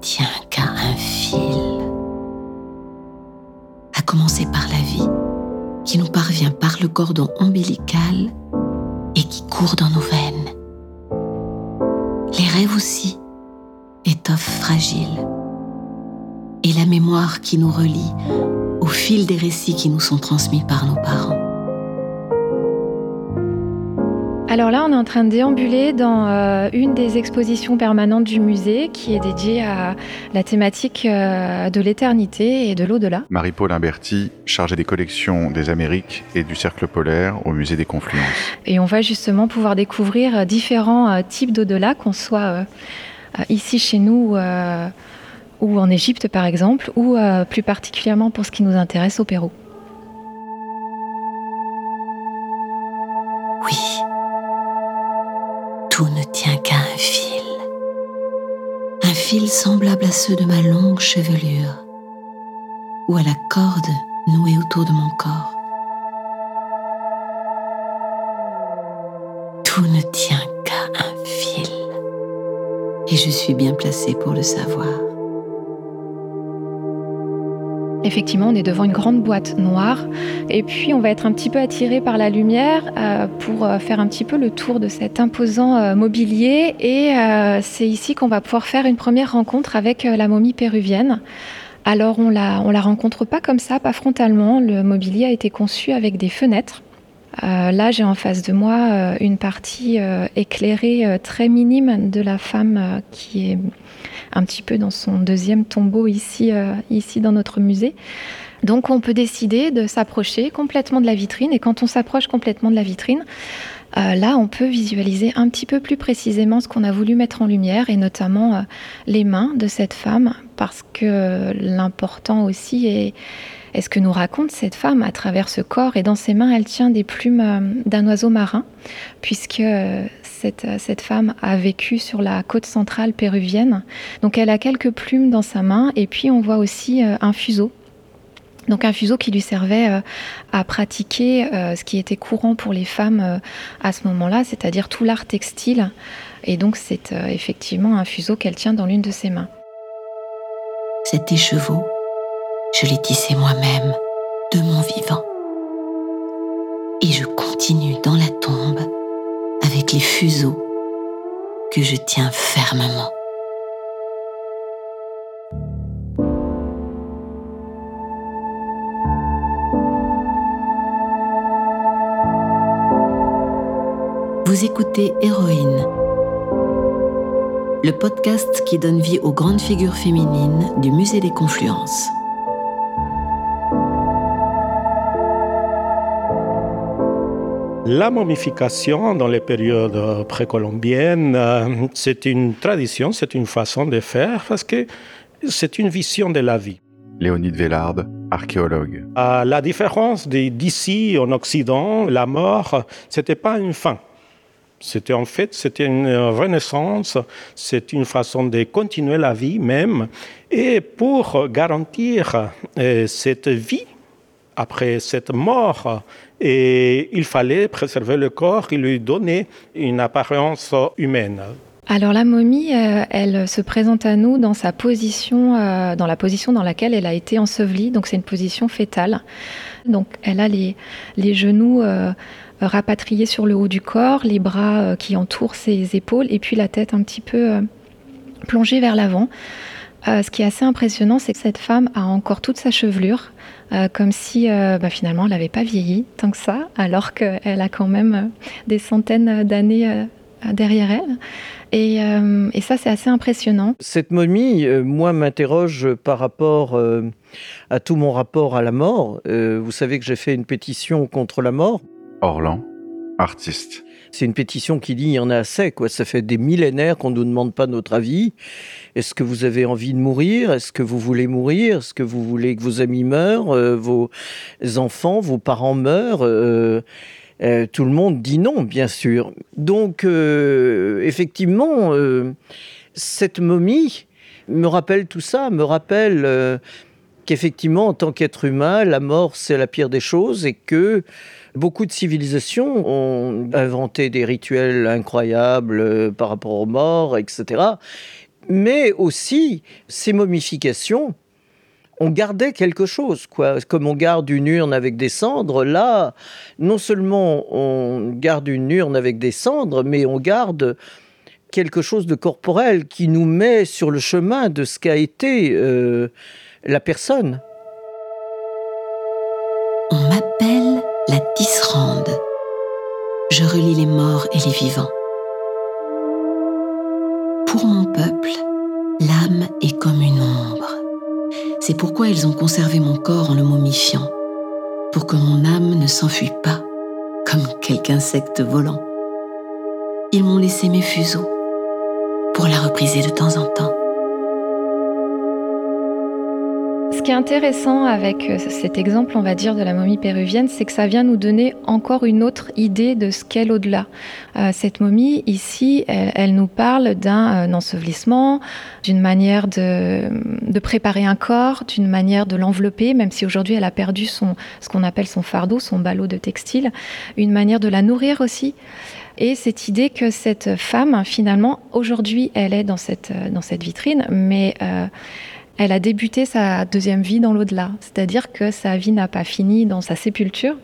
tient qu'à un fil. À commencer par la vie, qui nous parvient par le cordon ombilical et qui court dans nos veines. Les rêves aussi, étoffes fragiles. Et la mémoire qui nous relie au fil des récits qui nous sont transmis par nos parents. Alors là, on est en train de déambuler dans euh, une des expositions permanentes du musée qui est dédiée à la thématique euh, de l'éternité et de l'au-delà. Marie-Paul Imberti, chargée des collections des Amériques et du Cercle polaire au musée des Confluences. Et on va justement pouvoir découvrir différents euh, types d'au-delà, qu'on soit ici chez nous ou en Égypte par exemple, ou plus particulièrement pour ce qui nous intéresse au Pérou. Tout ne tient qu'à un fil. Un fil semblable à ceux de ma longue chevelure ou à la corde nouée autour de mon corps. Tout ne tient qu'à un fil. Et je suis bien placée pour le savoir. Effectivement, on est devant une grande boîte noire et puis on va être un petit peu attiré par la lumière euh, pour euh, faire un petit peu le tour de cet imposant euh, mobilier et c'est ici qu'on va pouvoir faire une première rencontre avec la momie péruvienne. Alors on la, on la rencontre pas comme ça, pas frontalement. Le mobilier a été conçu avec des fenêtres. Là, j'ai en face de moi une partie éclairée très minime de la femme qui est un petit peu dans son deuxième tombeau ici, euh, ici dans notre musée. Donc on peut décider de s'approcher complètement de la vitrine et quand on s'approche complètement de la vitrine, euh, là on peut visualiser un petit peu plus précisément ce qu'on a voulu mettre en lumière et notamment euh, les mains de cette femme parce que l'important aussi est, est ce que nous raconte cette femme à travers ce corps. Et dans ses mains, elle tient des plumes euh, d'un oiseau marin, puisque euh, cette, euh, cette, femme a vécu sur la côte centrale péruvienne. Donc elle a quelques plumes dans sa main, et puis on voit aussi un fuseau. Donc un fuseau qui lui servait à pratiquer ce qui était courant pour les femmes à ce moment-là, c'est-à-dire tout l'art textile. Et donc c'est effectivement un fuseau qu'elle tient dans l'une de ses mains. Cet écheveau je l'ai tissé moi-même de mon vivant. Et je continue dans la tombe avec les fuseaux que je tiens fermement. Vous écoutez Héroïne, le podcast qui donne vie aux grandes figures féminines du Musée des Confluences. La momification dans les périodes précolombiennes, euh, c'est une tradition, c'est une façon de faire parce que c'est une vision de la vie. Léonide Vellard, archéologue. À la différence d'ici en Occident, la mort, c'était pas une fin. C'était en fait, c'était une renaissance, c'est une façon de continuer la vie même. Et pour garantir euh, cette vie, après cette mort, et il fallait préserver le corps et lui donner une apparence humaine. Alors la momie, euh, elle se présente à nous dans sa position, euh, dans la position dans laquelle elle a été ensevelie. Donc c'est une position fétale. Donc elle a les, les genoux euh, rapatriés sur le haut du corps, les bras qui entourent ses épaules et puis la tête un petit peu plongée vers l'avant. Ce qui est assez impressionnant, c'est que cette femme a encore toute sa chevelure. Euh, comme si euh, bah, finalement elle n'avait pas vieilli tant que ça, alors qu'elle a quand même euh, des centaines d'années derrière elle. Et, et ça, c'est assez impressionnant. Cette momie, moi, m'interroge par rapport à tout mon rapport à la mort. vous savez que j'ai fait une pétition contre la mort. Orlan, artiste. C'est une pétition qui dit il y en a assez, quoi. Ça fait des millénaires qu'on ne nous demande pas notre avis. Est-ce que vous avez envie de mourir? Est-ce que vous voulez mourir? Est-ce que vous voulez que vos amis meurent, euh, vos enfants, vos parents meurent? Euh, euh, Tout le monde dit non, bien sûr. Donc, effectivement, cette momie me rappelle tout ça, me rappelle qu'effectivement, en tant qu'être humain, la mort, c'est la pire des choses et que Beaucoup de civilisations ont inventé des rituels incroyables euh, par rapport aux morts, etc. Mais aussi, ces momifications, on gardait quelque chose, quoi. Comme on garde une urne avec des cendres, là, non seulement on garde une urne avec des cendres, mais on garde quelque chose de corporel qui nous met sur le chemin de ce qu'a été euh, la personne. On m'appelle la tisserande. Je relie les morts et les vivants. Pour mon peuple, l'âme est comme une ombre. C'est pourquoi ils ont conservé mon corps en le momifiant, pour que mon âme ne s'enfuit pas, comme quelque insecte volant. Ils m'ont laissé mes fuseaux pour la repriser de temps en temps. Ce qui est intéressant avec euh, cet exemple, on va dire, de la momie péruvienne, c'est que ça vient nous donner encore une autre idée de ce qu'est l'au-delà. Euh, cette momie, ici, elle, nous parle d'un euh, ensevelissement, d'une manière de, préparer un corps, d'une manière de l'envelopper, même si aujourd'hui elle a perdu son, ce qu'on appelle son fardeau, son ballot de textile, une manière de la nourrir aussi. Et cette idée que cette femme, finalement, aujourd'hui, elle est dans cette vitrine, mais elle a débuté sa deuxième vie dans l'au-delà, c'est-à-dire que sa vie n'a pas fini dans sa sépulture.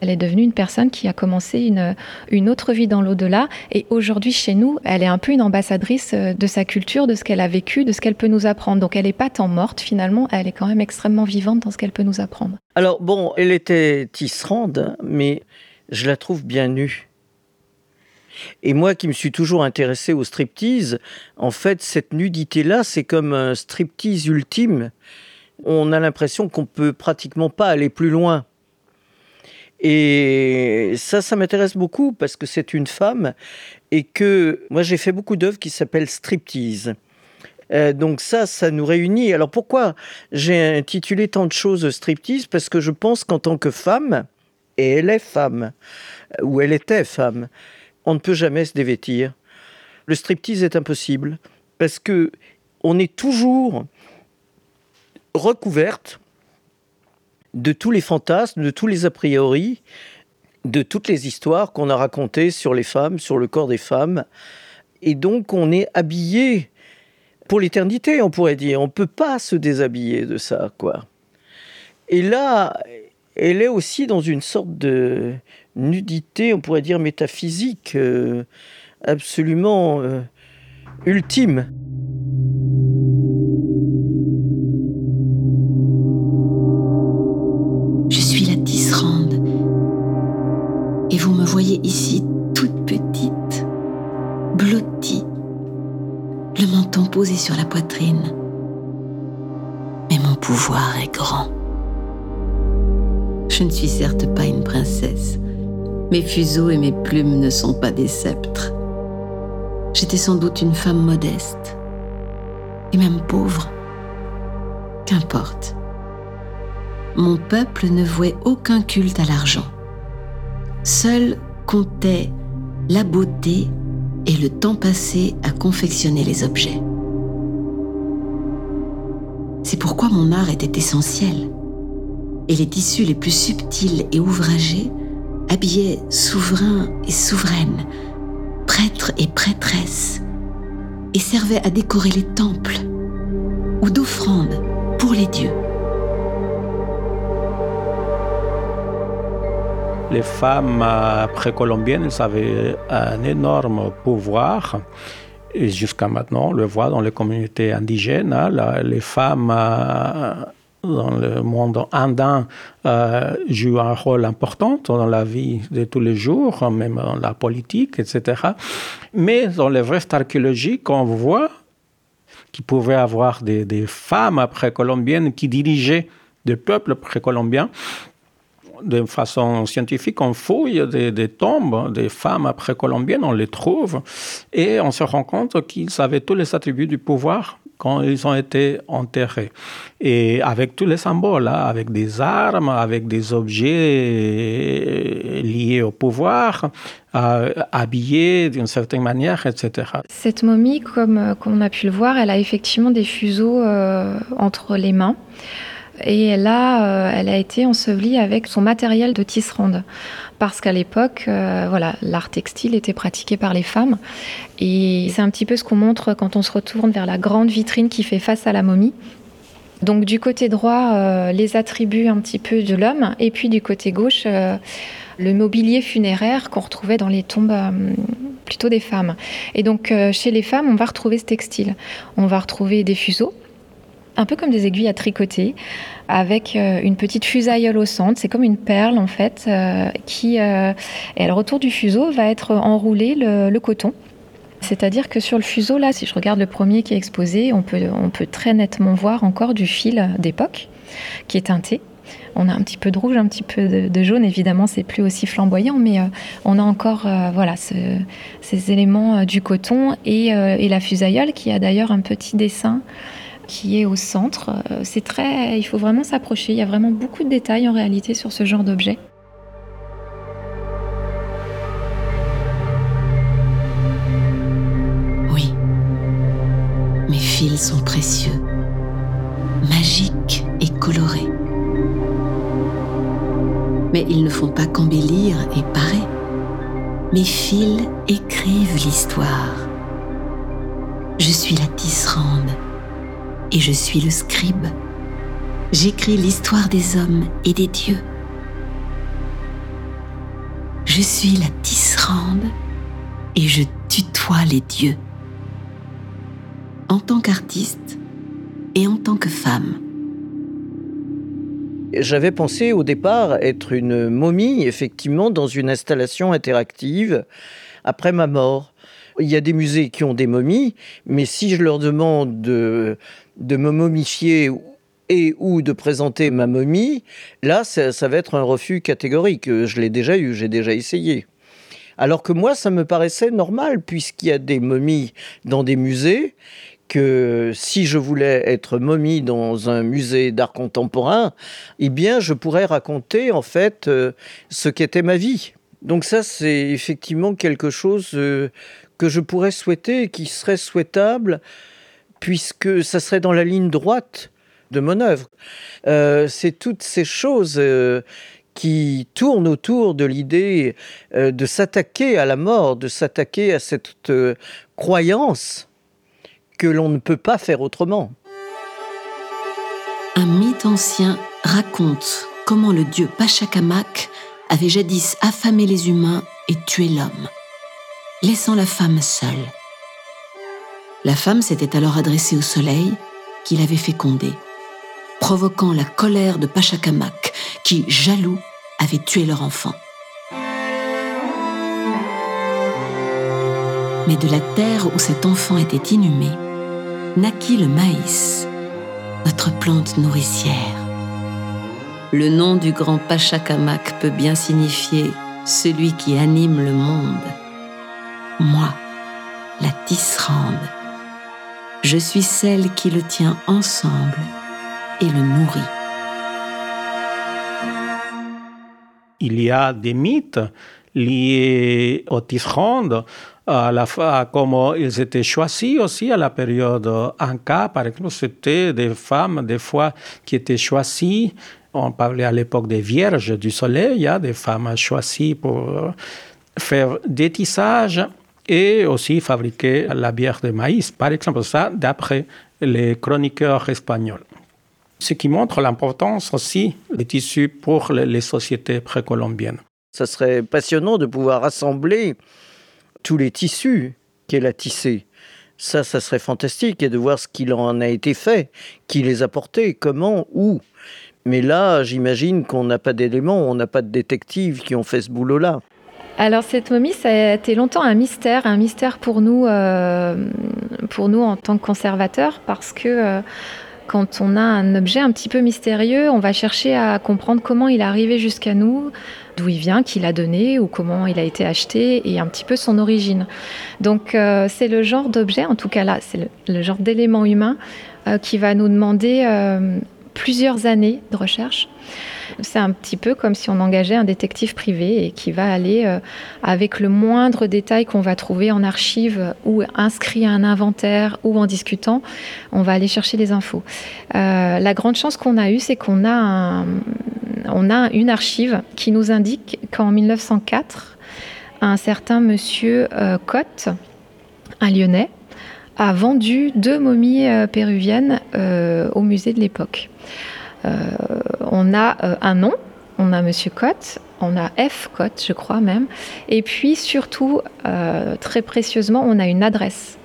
Elle est devenue une personne qui a commencé une, une autre vie dans l'au-delà. Et aujourd'hui, chez nous, elle est un peu une ambassadrice euh, de sa culture, de ce qu'elle a vécu, de ce qu'elle peut nous apprendre. Donc elle n'est pas tant morte, finalement, elle est quand même extrêmement vivante dans ce qu'elle peut nous apprendre. Alors, bon, elle était tisserande, mais je la trouve bien nue. Et moi qui me suis toujours intéressé au striptease, en fait, cette nudité-là, c'est comme un striptease ultime. On a l'impression qu'on peut pratiquement pas aller plus loin. Et ça, ça m'intéresse beaucoup parce que c'est une femme et que moi j'ai fait beaucoup d'œuvres qui s'appellent striptease. Euh, donc ça, ça nous réunit. Alors pourquoi j'ai intitulé tant de choses striptease? Parce que je pense qu'en tant que femme, et elle est femme, ou elle était femme, on ne peut jamais se dévêtir. Le striptease est impossible parce que on est toujours recouverte de tous les fantasmes, de tous les a priori, de toutes les histoires qu'on a racontées sur les femmes, sur le corps des femmes. Et donc on est habillé pour l'éternité, on pourrait dire. On ne peut pas se déshabiller de ça, quoi. Et là, elle est aussi dans une sorte de nudité, on pourrait dire métaphysique, euh, absolument euh, ultime. Je suis la tisserande. Et vous me voyez ici toute petite, blottie, le menton posé sur la poitrine. Mais mon pouvoir est grand. Je ne suis certes pas une princesse. Mes fuseaux et mes plumes ne sont pas des sceptres. J'étais sans doute une femme modeste, et même pauvre. Qu'importe. Mon peuple ne vouait aucun culte à l'argent. Seul comptait la beauté et le temps passé à confectionner les objets. C'est pourquoi mon art était essentiel et les tissus les plus subtils et ouvragés habillaient souverains et souveraines, prêtres et prêtresses, et servaient à décorer les temples ou d'offrandes pour les dieux. Les femmes euh, précolombiennes, avaient un énorme pouvoir. Et jusqu'à maintenant, on le voit dans les communautés indigènes, hein, les femmes euh, dans le monde andin euh, joue un rôle important dans la vie de tous les jours, même dans la politique, etc. Mais dans les restes archéologiques, on voit qu'il pouvait avoir des, des femmes précolombiennes qui dirigeaient des peuples précolombiens de façon scientifique, on fouille des, des tombes des femmes précolombiennes, on les trouve, et on se rend compte qu'ils avaient tous les attributs du pouvoir quand ils ont été enterrés. Et avec tous les symboles, hein, avec des armes, avec des objets liés au pouvoir, euh, habillés d'une certaine manière, etc. Cette momie, comme, comme, on a pu le voir, elle a effectivement des fuseaux euh, entre les mains. Et là, elle a été ensevelie avec son matériel de tisserande parce qu'à l'époque, voilà, l'art textile était pratiqué par les femmes. Et c'est un petit peu ce qu'on montre quand on se retourne vers la grande vitrine qui fait face à la momie. Donc du côté droit, euh, les attributs un petit peu de l'homme, et puis du côté gauche, euh, le mobilier funéraire qu'on retrouvait dans les tombes euh, plutôt des femmes. Et donc chez les femmes, on va retrouver ce textile. On va retrouver des fuseaux, un peu comme des aiguilles à tricoter, avec une petite fusailleule au centre. C'est comme une perle en fait, qui, et le retour du fuseau va être enroulé le coton. C'est-à-dire que sur le fuseau, là, si je regarde le premier qui est exposé, on peut, très nettement voir encore du fil d'époque qui est teinté. On a un petit peu de rouge, un petit peu de, jaune. Évidemment, c'est plus aussi flamboyant, mais euh, on a encore euh, voilà ces éléments euh, du coton et, et, la fusailleule qui a d'ailleurs un petit dessin qui est au centre. c'est très, il faut vraiment s'approcher. Il y a vraiment beaucoup de détails en réalité sur ce genre d'objet. sont précieux, magiques et colorés. Mais ils ne font pas qu'embellir et parer. Mes fils écrivent l'histoire. Je suis la tisserande et je suis le scribe. J'écris l'histoire des hommes et des dieux. Je suis la tisserande et je tutoie les dieux en tant qu'artiste et en tant que femme. J'avais pensé au départ être une momie, effectivement, dans une installation interactive après ma mort. Il y a des musées qui ont des momies, mais si je leur demande de, de me momifier et ou de présenter ma momie, là, ça, va être un refus catégorique. Je l'ai déjà eu, j'ai déjà essayé. Alors que moi, ça me paraissait normal, puisqu'il y a des momies dans des musées que si je voulais être momie dans un musée d'art contemporain, eh bien, je pourrais raconter en fait euh, ce qu'était ma vie. Donc ça, c'est effectivement quelque chose euh, que je pourrais souhaiter, qui serait souhaitable, puisque ça serait dans la ligne droite de mon œuvre. Euh, c'est toutes ces choses qui tournent autour de l'idée de s'attaquer à la mort, de s'attaquer à cette croyance que l'on ne peut pas faire autrement. Un mythe ancien raconte comment le dieu Pachacamac avait jadis affamé les humains et tué l'homme, laissant la femme seule. La femme s'était alors adressée au soleil qui l'avait fécondée, provoquant la colère de Pachacamac qui, jaloux, avait tué leur enfant. Mais de la terre où cet enfant était inhumé, naquit le maïs, notre plante nourricière. Le nom du grand Pachacamac peut bien signifier celui qui anime le monde. Moi, la tisserande, je suis celle qui le tient ensemble et le nourrit. Il y a des mythes liés aux tisserandes à la fois comment ils étaient choisis aussi à la période Inca. Par exemple, c'était des femmes, des fois, qui étaient choisies. On parlait à l'époque des vierges du soleil. Il y a des femmes choisies pour faire des tissages et aussi fabriquer la bière de maïs. Par exemple, ça, d'après les chroniqueurs espagnols. Ce qui montre l'importance aussi des tissus pour les sociétés précolombiennes. Ça serait passionnant de pouvoir rassembler tous les tissus qu'elle a tissés. Ça, ça serait fantastique et de voir ce qu'il en a été fait, qui les a portés, comment, où. Mais là, j'imagine qu'on n'a pas d'éléments, on n'a pas de détectives qui ont fait ce boulot-là. Alors cette momie, ça a été longtemps un mystère, un mystère pour nous, euh, pour nous en tant que conservateurs, parce que euh, quand on a un objet un petit peu mystérieux, on va chercher à comprendre comment il est arrivé jusqu'à nous, d'où il vient, qui l'a donné ou comment il a été acheté et un petit peu son origine. Donc euh, c'est le genre d'objet, en tout cas là, c'est le, genre d'élément humain qui va nous demander plusieurs années de recherche. C'est un petit peu comme si on engageait un détective privé et qui va aller euh, avec le moindre détail qu'on va trouver en archive ou inscrit à un inventaire ou en discutant, on va aller chercher les infos. Euh, la grande chance qu'on a eue, c'est qu'on a, une archive qui nous indique qu'en 1904, un certain monsieur euh, Cotte, un Lyonnais, a vendu deux momies péruviennes au musée de l'époque. Euh, on a euh, un nom, on a Monsieur Cotte, on a F Cotte, je crois même, et puis surtout, euh, très précieusement, on a une adresse.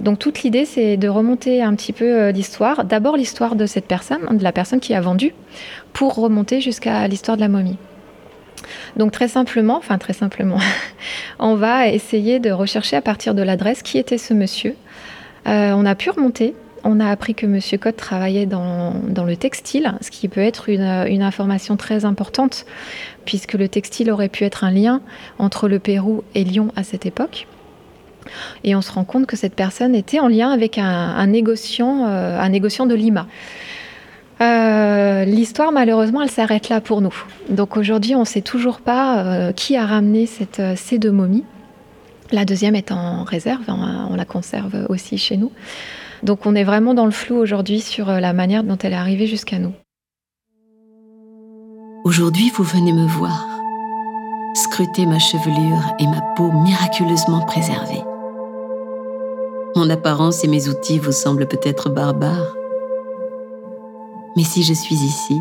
Donc toute l'idée, c'est de remonter un petit peu l'histoire. D'abord l'histoire de cette personne, de la personne qui a vendu, pour remonter jusqu'à l'histoire de la momie. Donc très simplement, enfin très simplement, on va essayer de rechercher à partir de l'adresse qui était ce monsieur. on a pu remonter on a appris que M. Cotte travaillait dans, le textile, ce qui peut être une, information très importante, puisque le textile aurait pu être un lien entre le Pérou et Lyon à cette époque. Et on se rend compte que cette personne était en lien avec un, négociant, euh, négociant de Lima. Euh, l'histoire, malheureusement, elle s'arrête là pour nous. Donc aujourd'hui, on ne sait toujours pas euh, qui a ramené ces deux momies. La deuxième est en réserve, on la conserve aussi chez nous. Donc on est vraiment dans le flou aujourd'hui sur euh, la manière dont elle est arrivée jusqu'à nous. Aujourd'hui, vous venez me voir, scruter ma chevelure et ma peau miraculeusement préservée. Mon apparence et mes outils vous semblent peut-être barbares. Mais si je suis ici,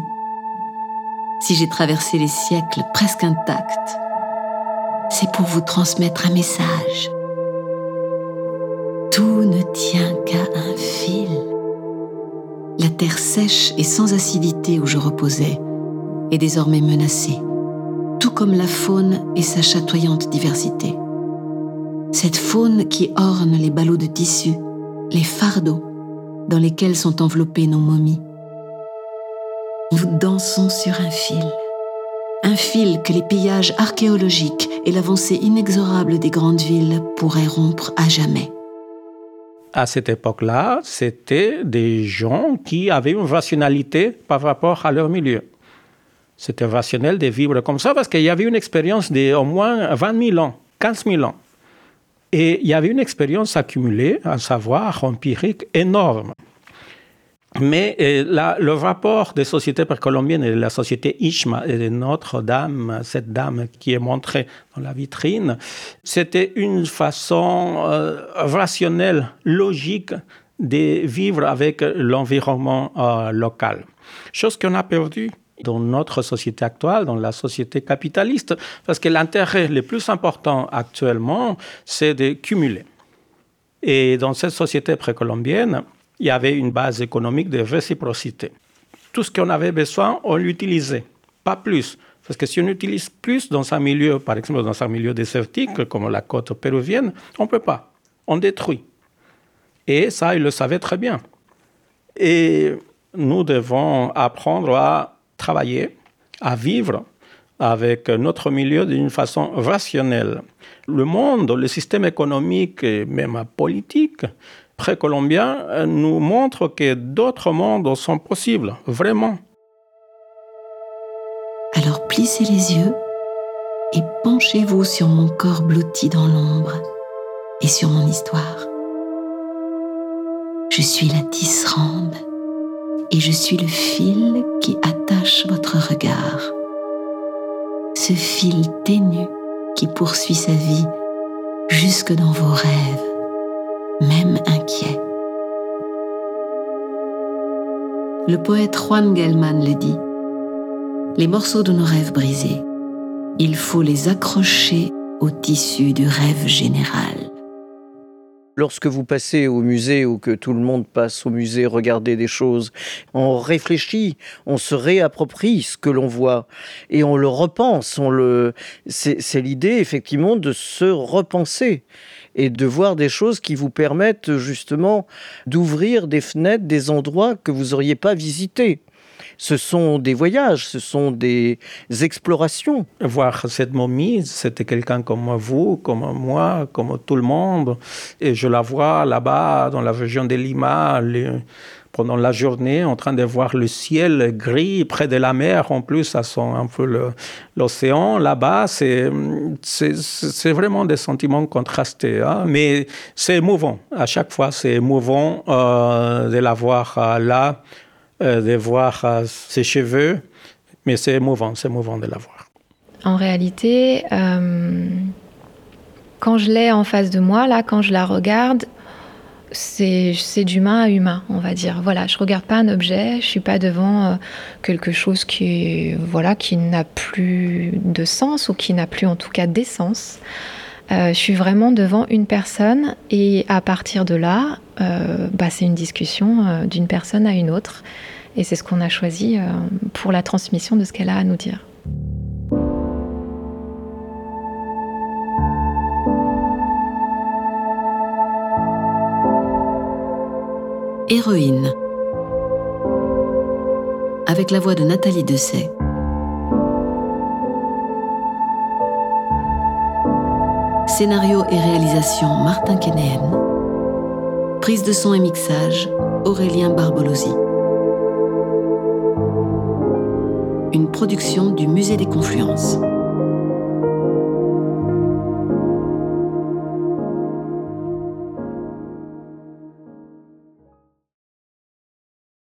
si j'ai traversé les siècles presque intacts, c'est pour vous transmettre un message tient qu'à un fil. La terre sèche et sans acidité où je reposais est désormais menacée, tout comme la faune et sa chatoyante diversité. Cette faune qui orne les ballots de tissu, les fardeaux dans lesquels sont enveloppées nos momies. Nous dansons sur un fil, un fil que les pillages archéologiques et l'avancée inexorable des grandes villes pourraient rompre à jamais à cette époque-là, c'était des gens qui avaient une rationalité par rapport à leur milieu. C'était rationnel de vivre comme ça parce qu'il y avait une expérience d'au moins 20 000 ans, 15 000 ans. Et il y avait une expérience accumulée, un savoir empirique énorme. Mais euh, le rapport des sociétés précolombiennes et de la société Ishma et de Notre-Dame, cette dame qui est montrée dans la vitrine, c'était une façon euh, rationnelle, logique de vivre avec l'environnement euh, local. Chose qu'on a perdue dans notre société actuelle, dans la société capitaliste, parce que l'intérêt le plus important actuellement, c'est de cumuler. Et dans cette société précolombienne, il y avait une base économique de réciprocité. Tout ce qu'on avait besoin, on l'utilisait, pas plus. Parce que si on utilise plus dans un milieu, par exemple dans un milieu désertique comme la côte péruvienne, on ne peut pas. On détruit. Et ça, il le savait très bien. Et nous devons apprendre à travailler, à vivre avec notre milieu d'une façon rationnelle. Le monde, le système économique et même politique précolombien euh, nous montre que d'autres mondes sont possibles, vraiment. Alors plissez les yeux et penchez-vous sur mon corps blotti dans l'ombre et sur mon histoire. Je suis la tisserande et je suis le fil qui attache votre regard. Ce fil ténu qui poursuit sa vie jusque dans vos rêves même inquiet. Le poète Juan Gelman le dit. Les morceaux de nos rêves brisés, il faut les accrocher au tissu du rêve général. Lorsque vous passez au musée ou que tout le monde passe au musée regarder des choses, on réfléchit, on se réapproprie ce que l'on voit et on le repense. C'est l'idée effectivement de se repenser et de voir des choses qui vous permettent justement d'ouvrir des fenêtres, des endroits que vous n'auriez pas visités. Ce sont des voyages, ce sont des explorations. Voir cette momie, c'était quelqu'un comme vous, comme moi, comme tout le monde. Et je la vois là-bas, dans la région de Lima, pendant la journée en train de voir le ciel gris près de la mer. En plus, ça sent un peu l'océan là-bas. C'est, vraiment des sentiments contrastés. Hein. Mais c'est émouvant. À chaque fois, c'est émouvant euh, de la voir euh, là, euh, de voir ses cheveux. Mais c'est émouvant, c'est émouvant de la voir. En réalité, quand je l'ai en face de moi, là, quand je la regarde, c'est d'humain à humain, on va dire. Voilà, je regarde pas un objet, je suis pas devant euh, quelque chose qui voilà qui n'a plus de sens ou qui n'a plus en tout cas d'essence. Euh, je suis vraiment devant une personne et à partir de là, euh, bah, c'est une discussion d'une personne à une autre et c'est ce qu'on a choisi pour la transmission de ce qu'elle a à nous dire. Héroïne. Avec la voix de Nathalie Dessay. Scénario et réalisation Martin Kenéen. Prise de son et mixage Aurélien Barbolosi. Une production du Musée des Confluences.